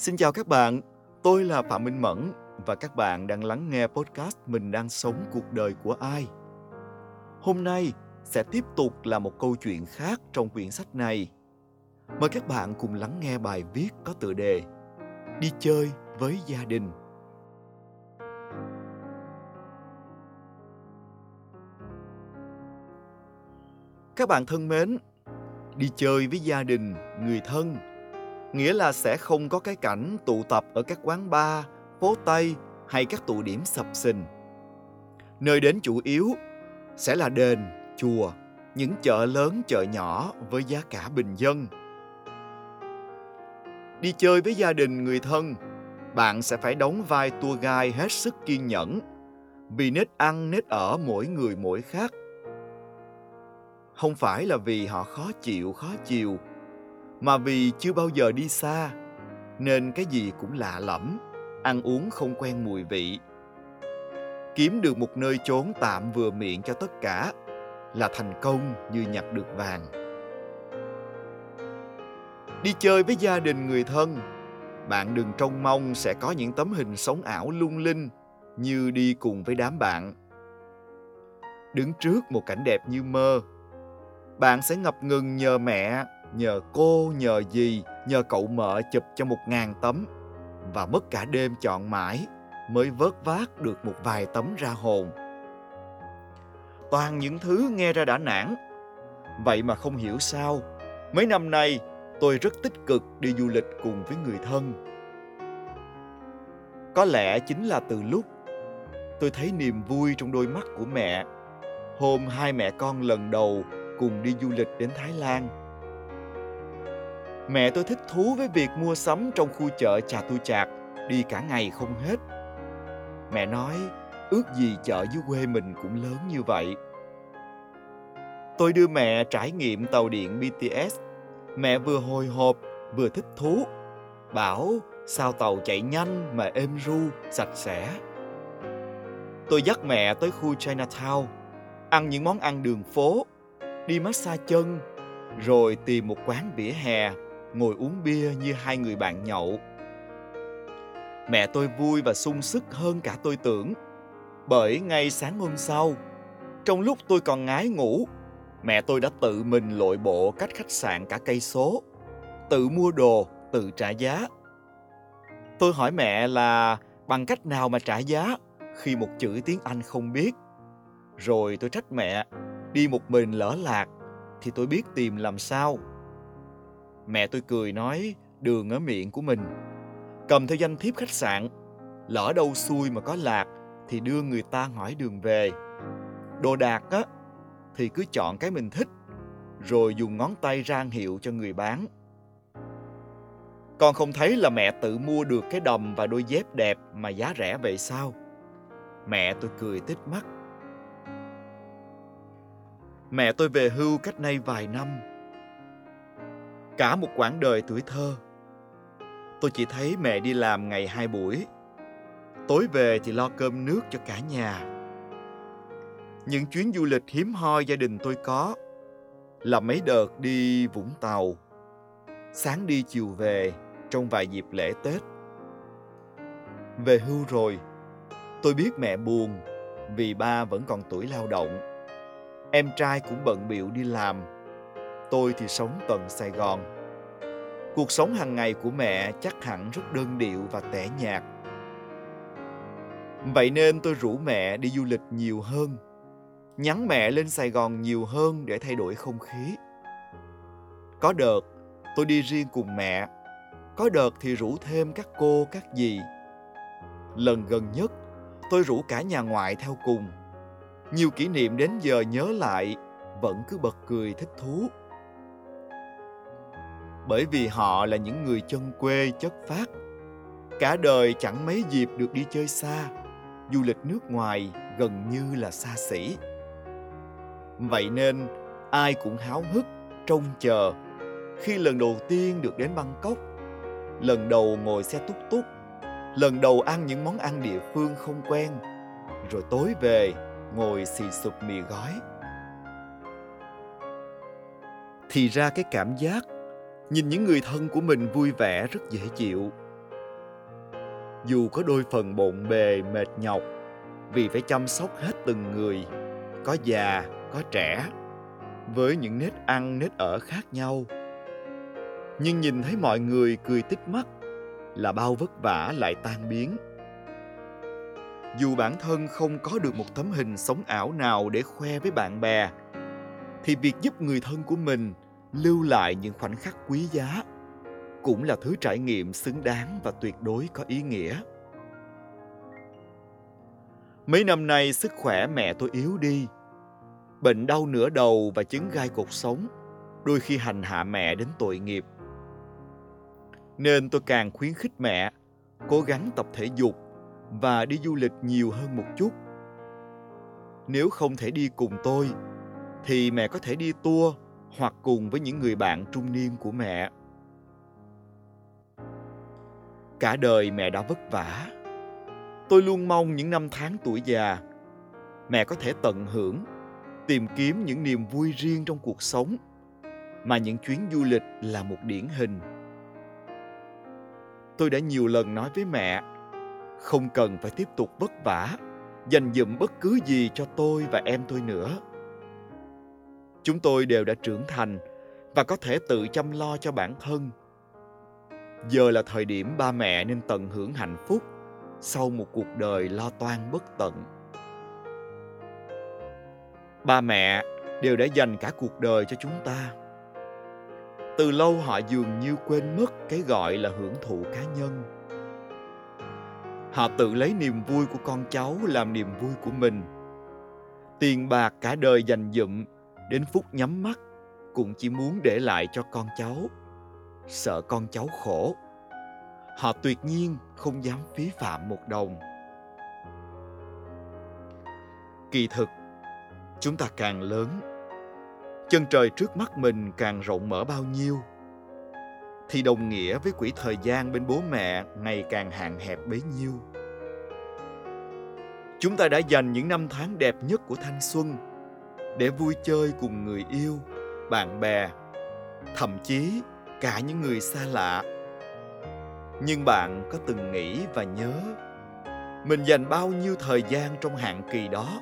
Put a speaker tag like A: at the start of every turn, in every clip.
A: Xin chào các bạn, tôi là Phạm Minh Mẫn và các bạn đang lắng nghe podcast Mình đang sống cuộc đời của ai. Hôm nay sẽ tiếp tục là một câu chuyện khác trong quyển sách này. Mời các bạn cùng lắng nghe bài viết có tựa đề Đi chơi với gia đình. Các bạn thân mến, đi chơi với gia đình, người thân nghĩa là sẽ không có cái cảnh tụ tập ở các quán bar, phố Tây hay các tụ điểm sập sình. Nơi đến chủ yếu sẽ là đền, chùa, những chợ lớn, chợ nhỏ với giá cả bình dân. Đi chơi với gia đình, người thân, bạn sẽ phải đóng vai tour guide hết sức kiên nhẫn vì nết ăn, nết ở mỗi người mỗi khác. Không phải là vì họ khó chịu, khó chiều, mà vì chưa bao giờ đi xa, nên cái gì cũng lạ lẫm, ăn uống không quen mùi vị. Kiếm được một nơi trốn tạm vừa miệng cho tất cả là thành công như nhặt được vàng. Đi chơi với gia đình người thân, bạn đừng trông mong sẽ có những tấm hình sống ảo lung linh như đi cùng với đám bạn. Đứng trước một cảnh đẹp như mơ, bạn sẽ ngập ngừng nhờ mẹ nhờ cô, nhờ dì, nhờ cậu mợ chụp cho một ngàn tấm và mất cả đêm chọn mãi mới vớt vát được một vài tấm ra hồn. Toàn những thứ nghe ra đã nản. Vậy mà không hiểu sao, mấy năm nay tôi rất tích cực đi du lịch cùng với người thân. Có lẽ chính là từ lúc tôi thấy niềm vui trong đôi mắt của mẹ hôm hai mẹ con lần đầu cùng đi du lịch đến Thái Lan Mẹ tôi thích thú với việc mua sắm trong khu chợ Trà Tu Chạc, đi cả ngày không hết. Mẹ nói, ước gì chợ dưới quê mình cũng lớn như vậy. Tôi đưa mẹ trải nghiệm tàu điện BTS. Mẹ vừa hồi hộp, vừa thích thú. Bảo sao tàu chạy nhanh mà êm ru, sạch sẽ. Tôi dắt mẹ tới khu Chinatown, ăn những món ăn đường phố, đi massage chân, rồi tìm một quán vỉa hè ngồi uống bia như hai người bạn nhậu. Mẹ tôi vui và sung sức hơn cả tôi tưởng. Bởi ngay sáng hôm sau, trong lúc tôi còn ngái ngủ, mẹ tôi đã tự mình lội bộ cách khách sạn cả cây số, tự mua đồ, tự trả giá. Tôi hỏi mẹ là bằng cách nào mà trả giá khi một chữ tiếng Anh không biết. Rồi tôi trách mẹ, đi một mình lỡ lạc thì tôi biết tìm làm sao. Mẹ tôi cười nói, đường ở miệng của mình. Cầm theo danh thiếp khách sạn. Lỡ đâu xui mà có lạc thì đưa người ta hỏi đường về. Đồ đạc á, thì cứ chọn cái mình thích, rồi dùng ngón tay rang hiệu cho người bán. Con không thấy là mẹ tự mua được cái đầm và đôi dép đẹp mà giá rẻ vậy sao? Mẹ tôi cười tít mắt. Mẹ tôi về hưu cách nay vài năm cả một quãng đời tuổi thơ. Tôi chỉ thấy mẹ đi làm ngày hai buổi. Tối về thì lo cơm nước cho cả nhà. Những chuyến du lịch hiếm hoi gia đình tôi có là mấy đợt đi Vũng Tàu. Sáng đi chiều về trong vài dịp lễ Tết. Về hưu rồi, tôi biết mẹ buồn vì ba vẫn còn tuổi lao động. Em trai cũng bận biệu đi làm tôi thì sống tận Sài Gòn. Cuộc sống hàng ngày của mẹ chắc hẳn rất đơn điệu và tẻ nhạt. Vậy nên tôi rủ mẹ đi du lịch nhiều hơn, nhắn mẹ lên Sài Gòn nhiều hơn để thay đổi không khí. Có đợt tôi đi riêng cùng mẹ, có đợt thì rủ thêm các cô, các dì. Lần gần nhất, tôi rủ cả nhà ngoại theo cùng. Nhiều kỷ niệm đến giờ nhớ lại vẫn cứ bật cười thích thú bởi vì họ là những người chân quê, chất phát cả đời chẳng mấy dịp được đi chơi xa, du lịch nước ngoài gần như là xa xỉ. Vậy nên, ai cũng háo hức, trông chờ. Khi lần đầu tiên được đến bangkok, lần đầu ngồi xe túc túc, lần đầu ăn những món ăn địa phương không quen, rồi tối về ngồi xì sụp mì gói. Thì ra cái cảm giác nhìn những người thân của mình vui vẻ, rất dễ chịu. Dù có đôi phần bộn bề, mệt nhọc, vì phải chăm sóc hết từng người, có già, có trẻ, với những nết ăn nết ở khác nhau. Nhưng nhìn thấy mọi người cười tích mắt, là bao vất vả lại tan biến. Dù bản thân không có được một tấm hình sống ảo nào để khoe với bạn bè, thì việc giúp người thân của mình lưu lại những khoảnh khắc quý giá, cũng là thứ trải nghiệm xứng đáng và tuyệt đối có ý nghĩa. Mấy năm nay sức khỏe mẹ tôi yếu đi, bệnh đau nửa đầu và chứng gai cột sống, đôi khi hành hạ mẹ đến tội nghiệp. Nên tôi càng khuyến khích mẹ cố gắng tập thể dục và đi du lịch nhiều hơn một chút. Nếu không thể đi cùng tôi, thì mẹ có thể đi tour hoặc cùng với những người bạn trung niên của mẹ. Cả đời mẹ đã vất vả. Tôi luôn mong những năm tháng tuổi già, mẹ có thể tận hưởng, tìm kiếm những niềm vui riêng trong cuộc sống, mà những chuyến du lịch là một điển hình. Tôi đã nhiều lần nói với mẹ, không cần phải tiếp tục vất vả, dành dụm bất cứ gì cho tôi và em tôi nữa chúng tôi đều đã trưởng thành và có thể tự chăm lo cho bản thân. Giờ là thời điểm ba mẹ nên tận hưởng hạnh phúc sau một cuộc đời lo toan bất tận. Ba mẹ đều đã dành cả cuộc đời cho chúng ta. Từ lâu họ dường như quên mất cái gọi là hưởng thụ cá nhân. Họ tự lấy niềm vui của con cháu làm niềm vui của mình. Tiền bạc cả đời dành dụm đến phút nhắm mắt, cũng chỉ muốn để lại cho con cháu. Sợ con cháu khổ. Họ tuyệt nhiên không dám phí phạm một đồng. Kỳ thực, chúng ta càng lớn, chân trời trước mắt mình càng rộng mở bao nhiêu, thì đồng nghĩa với quỹ thời gian bên bố mẹ ngày càng hạn hẹp bấy nhiêu. Chúng ta đã dành những năm tháng đẹp nhất của thanh xuân để vui chơi cùng người yêu, bạn bè, thậm chí cả những người xa lạ. Nhưng bạn có từng nghĩ và nhớ, mình dành bao nhiêu thời gian trong hạn kỳ đó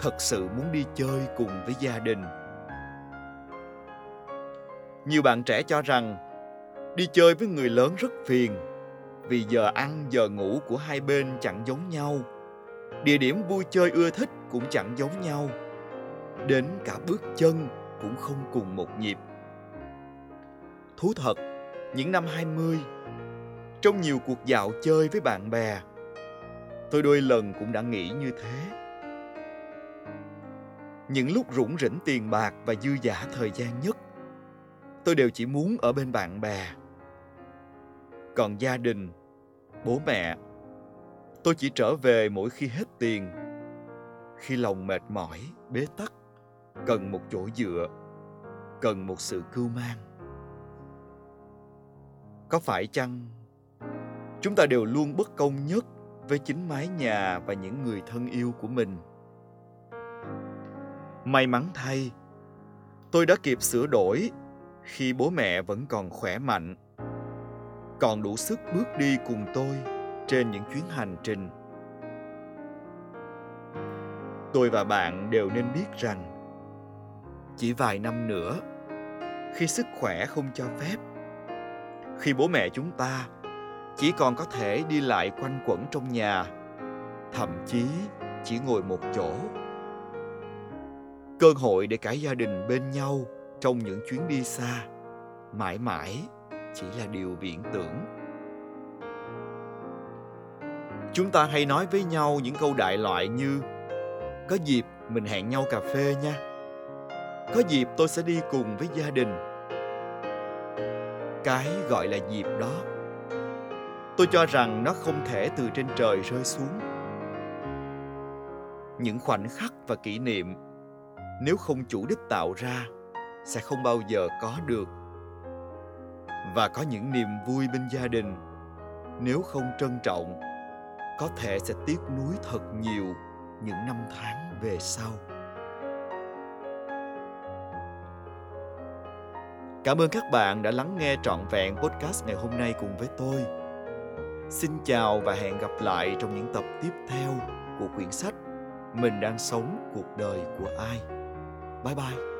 A: thật sự muốn đi chơi cùng với gia đình? Nhiều bạn trẻ cho rằng, đi chơi với người lớn rất phiền, vì giờ ăn giờ ngủ của hai bên chẳng giống nhau, địa điểm vui chơi ưa thích cũng chẳng giống nhau đến cả bước chân cũng không cùng một nhịp. Thú thật, những năm 20 trong nhiều cuộc dạo chơi với bạn bè, tôi đôi lần cũng đã nghĩ như thế. Những lúc rủng rỉnh tiền bạc và dư giả thời gian nhất, tôi đều chỉ muốn ở bên bạn bè. Còn gia đình, bố mẹ, tôi chỉ trở về mỗi khi hết tiền, khi lòng mệt mỏi, bế tắc cần một chỗ dựa, cần một sự cưu mang. Có phải chăng chúng ta đều luôn bất công nhất với chính mái nhà và những người thân yêu của mình? May mắn thay, tôi đã kịp sửa đổi khi bố mẹ vẫn còn khỏe mạnh, còn đủ sức bước đi cùng tôi trên những chuyến hành trình. Tôi và bạn đều nên biết rằng chỉ vài năm nữa. Khi sức khỏe không cho phép, khi bố mẹ chúng ta chỉ còn có thể đi lại quanh quẩn trong nhà, thậm chí chỉ ngồi một chỗ. Cơ hội để cả gia đình bên nhau trong những chuyến đi xa mãi mãi chỉ là điều viễn tưởng. Chúng ta hay nói với nhau những câu đại loại như, có dịp mình hẹn nhau cà phê nha có dịp tôi sẽ đi cùng với gia đình. Cái gọi là dịp đó. Tôi cho rằng nó không thể từ trên trời rơi xuống. Những khoảnh khắc và kỷ niệm, nếu không chủ đích tạo ra, sẽ không bao giờ có được. Và có những niềm vui bên gia đình, nếu không trân trọng, có thể sẽ tiếc nuối thật nhiều những năm tháng về sau. Cảm ơn các bạn đã lắng nghe trọn vẹn podcast ngày hôm nay cùng với tôi. Xin chào và hẹn gặp lại trong những tập tiếp theo của quyển sách mình đang sống cuộc đời của ai. Bye bye.